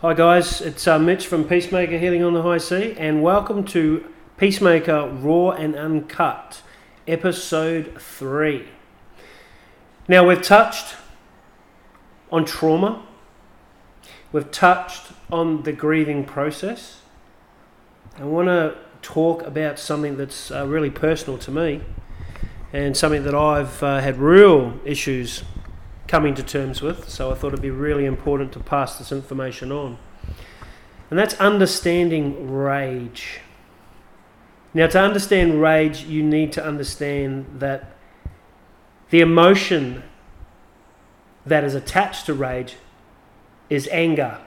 Hi, guys. It's uh, Mitch from Peacemaker Healing on the High Sea, and welcome to Peacemaker Raw and Uncut, Episode 3. Now, we've touched on trauma, we've touched on the grieving process. I want to talk about something that's uh, really personal to me and something that I've uh, had real issues coming to terms with, so I thought it'd be really important to pass this information on. And that's understanding rage. Now, to understand rage, you need to understand that the emotion that is attached to rage is anger.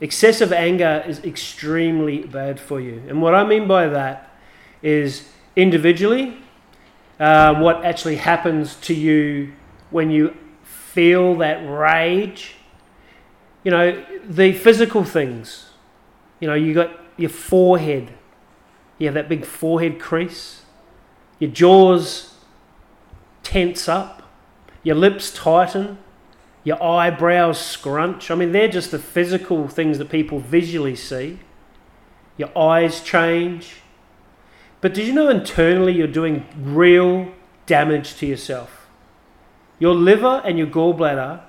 Excessive anger is extremely bad for you. And what I mean by that is individually, uh, what actually happens to you when you feel that rage. You know, the physical things. You know, you got your forehead. You have that big forehead crease. Your jaws tense up. Your lips tighten. Your eyebrows scrunch. I mean, they're just the physical things that people visually see. Your eyes change. But did you know internally you're doing real damage to yourself? Your liver and your gallbladder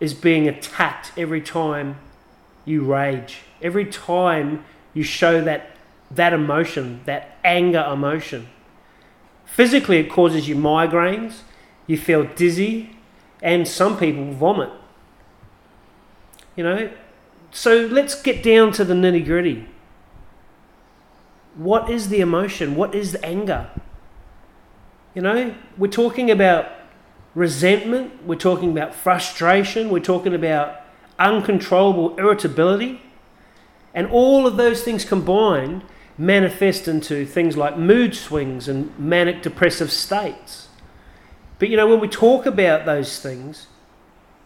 is being attacked every time you rage, every time you show that, that emotion, that anger emotion. Physically, it causes you migraines, you feel dizzy, and some people vomit. You know, so let's get down to the nitty gritty. What is the emotion? What is the anger? You know, we're talking about resentment, we're talking about frustration, we're talking about uncontrollable irritability. And all of those things combined manifest into things like mood swings and manic depressive states. But you know, when we talk about those things,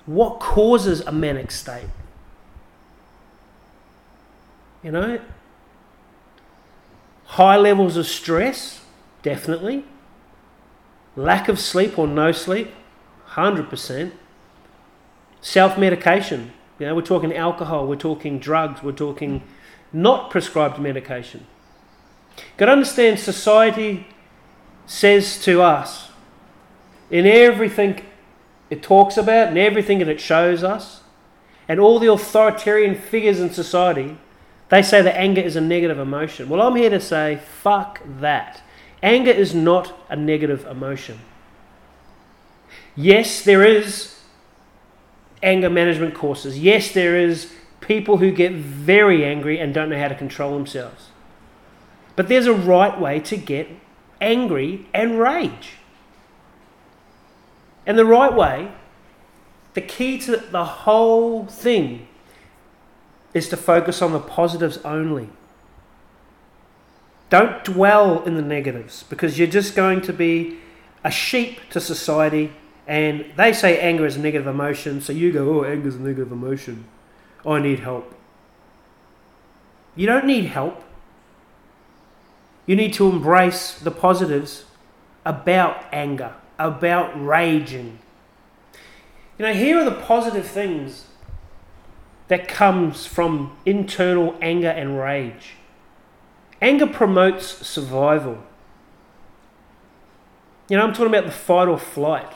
what causes a manic state? You know, high levels of stress, definitely. Lack of sleep or no sleep, 100%. Self medication. You know, we're talking alcohol, we're talking drugs, we're talking not prescribed medication. You've Got to understand society says to us in everything it talks about and everything that it shows us, and all the authoritarian figures in society, they say that anger is a negative emotion. Well, I'm here to say, fuck that. Anger is not a negative emotion. Yes, there is anger management courses. Yes, there is people who get very angry and don't know how to control themselves. But there's a right way to get angry and rage. And the right way, the key to the whole thing, is to focus on the positives only. Don't dwell in the negatives because you're just going to be a sheep to society and they say anger is a negative emotion, so you go, oh, anger is a negative emotion. I need help. You don't need help. You need to embrace the positives about anger, about raging. You know, here are the positive things that comes from internal anger and rage. Anger promotes survival. You know, I'm talking about the fight or flight.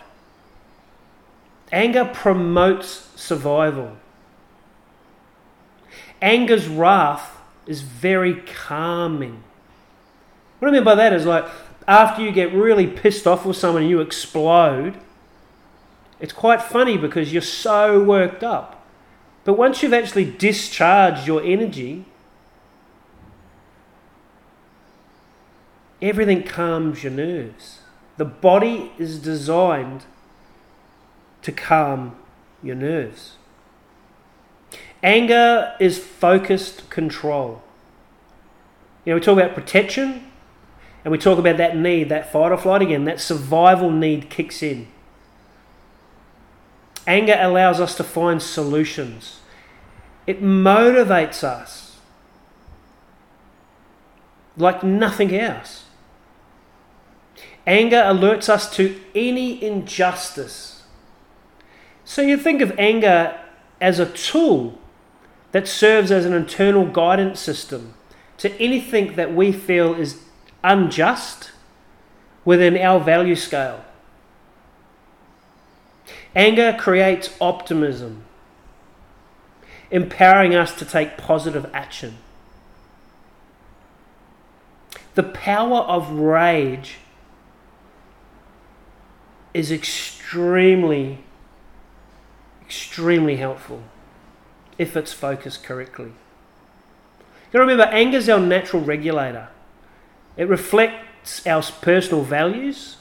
Anger promotes survival. Anger's wrath is very calming. What I mean by that is like after you get really pissed off with someone and you explode, it's quite funny because you're so worked up. But once you've actually discharged your energy, everything calms your nerves. The body is designed to calm your nerves. Anger is focused control. You know, we talk about protection and we talk about that need, that fight or flight again, that survival need kicks in. Anger allows us to find solutions, it motivates us like nothing else. Anger alerts us to any injustice so you think of anger as a tool that serves as an internal guidance system to anything that we feel is unjust within our value scale. Anger creates optimism, empowering us to take positive action. The power of rage is extremely, extremely helpful if it's focused correctly. You remember, anger is our natural regulator. It reflects our personal values,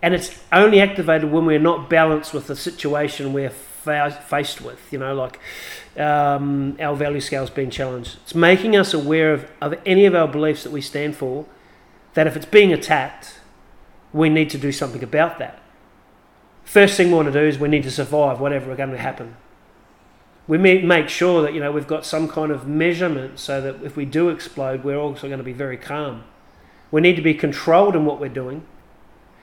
and it's only activated when we're not balanced with the situation we're faced with. You know, like um, our value scale's being challenged. It's making us aware of, of any of our beliefs that we stand for. That if it's being attacked, we need to do something about that. First thing we want to do is we need to survive whatever is going to happen. We make sure that you know we've got some kind of measurement so that if we do explode, we're also going to be very calm. We need to be controlled in what we're doing.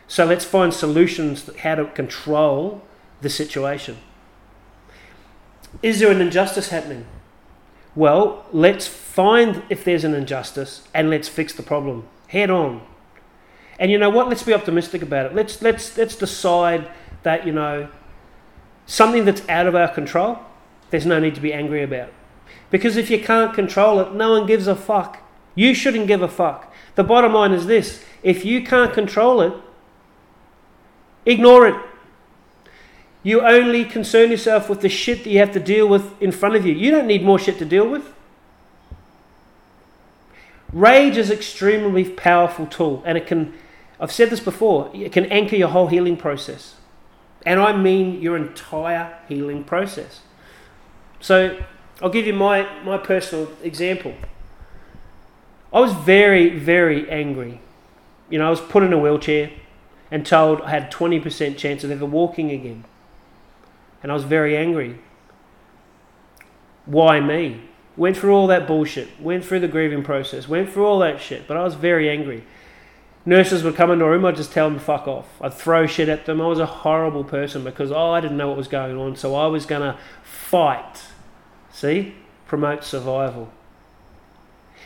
So let's find solutions how to control the situation. Is there an injustice happening? Well, let's find if there's an injustice and let's fix the problem head on. And you know what? Let's be optimistic about it. Let's let's let's decide that you know something that's out of our control. There's no need to be angry about, because if you can't control it, no one gives a fuck. You shouldn't give a fuck. The bottom line is this: if you can't control it, ignore it. You only concern yourself with the shit that you have to deal with in front of you. You don't need more shit to deal with. Rage is an extremely powerful tool, and it can, I've said this before, it can anchor your whole healing process. And I mean your entire healing process. So I'll give you my, my personal example. I was very, very angry. You know, I was put in a wheelchair and told I had 20% chance of ever walking again and I was very angry. Why me? Went through all that bullshit, went through the grieving process, went through all that shit, but I was very angry. Nurses would come into a room, I'd just tell them to fuck off. I'd throw shit at them. I was a horrible person because oh, I didn't know what was going on, so I was going to fight. See? Promote survival.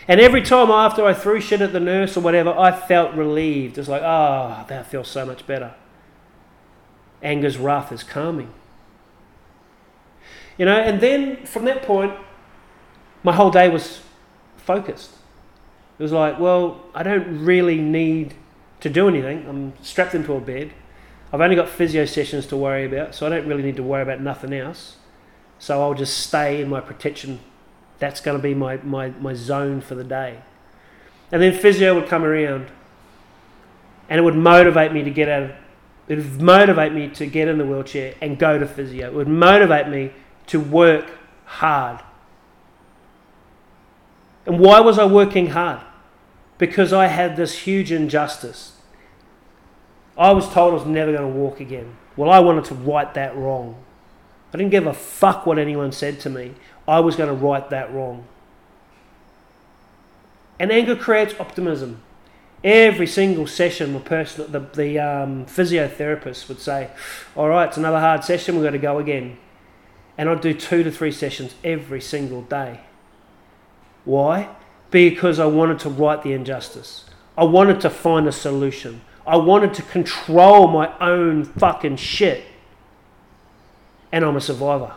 And every time after I threw shit at the nurse or whatever, I felt relieved. It's like, ah, oh, that feels so much better. Anger's wrath is calming. You know, and then from that point, my whole day was focused. It was like, well, I don't really need to do anything. I'm strapped into a bed. I've only got physio sessions to worry about, so I don't really need to worry about nothing else. So I'll just stay in my protection. That's going to be my, my, my zone for the day. And then physio would come around and it would motivate me to get out of it would motivate me to get in the wheelchair and go to physio. It would motivate me to work hard. And why was I working hard? Because I had this huge injustice. I was told I was never going to walk again. Well, I wanted to right that wrong. I didn't give a fuck what anyone said to me. I was going to right that wrong. And anger creates optimism. Every single session, the person, the, the um, physiotherapist would say, "All right, it's another hard session. We've got to go again." and I'd do two to three sessions every single day. Why? Because I wanted to right the injustice. I wanted to find a solution. I wanted to control my own fucking shit. And I'm a survivor.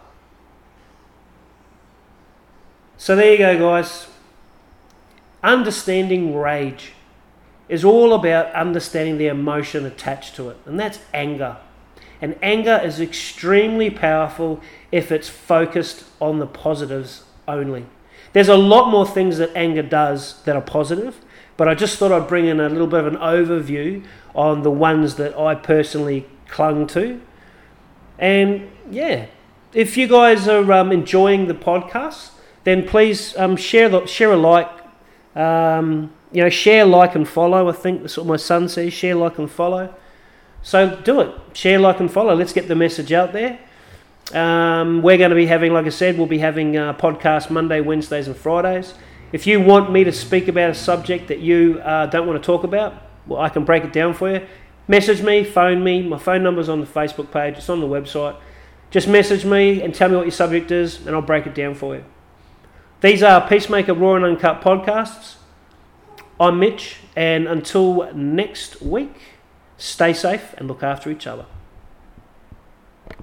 So there you go, guys. Understanding rage is all about understanding the emotion attached to it, and that's anger. And anger is extremely powerful if it's focused on the positives only. There's a lot more things that anger does that are positive, but I just thought I'd bring in a little bit of an overview on the ones that I personally clung to. And yeah, if you guys are um, enjoying the podcast, then please um, share the, share a like. Um, you know, share, like, and follow. I think that's what my son says. Share, like, and follow. So do it. Share, like, and follow. Let's get the message out there. Um, we're going to be having, like I said, we'll be having a podcast Monday, Wednesdays, and Fridays. If you want me to speak about a subject that you uh, don't want to talk about, well, I can break it down for you. Message me, phone me. My phone number's on the Facebook page, it's on the website. just message me and tell me what your subject is, and I'll break it down for you. These are Peacemaker Raw and Uncut podcasts. I'm Mitch, and until next week, stay safe and look after each other.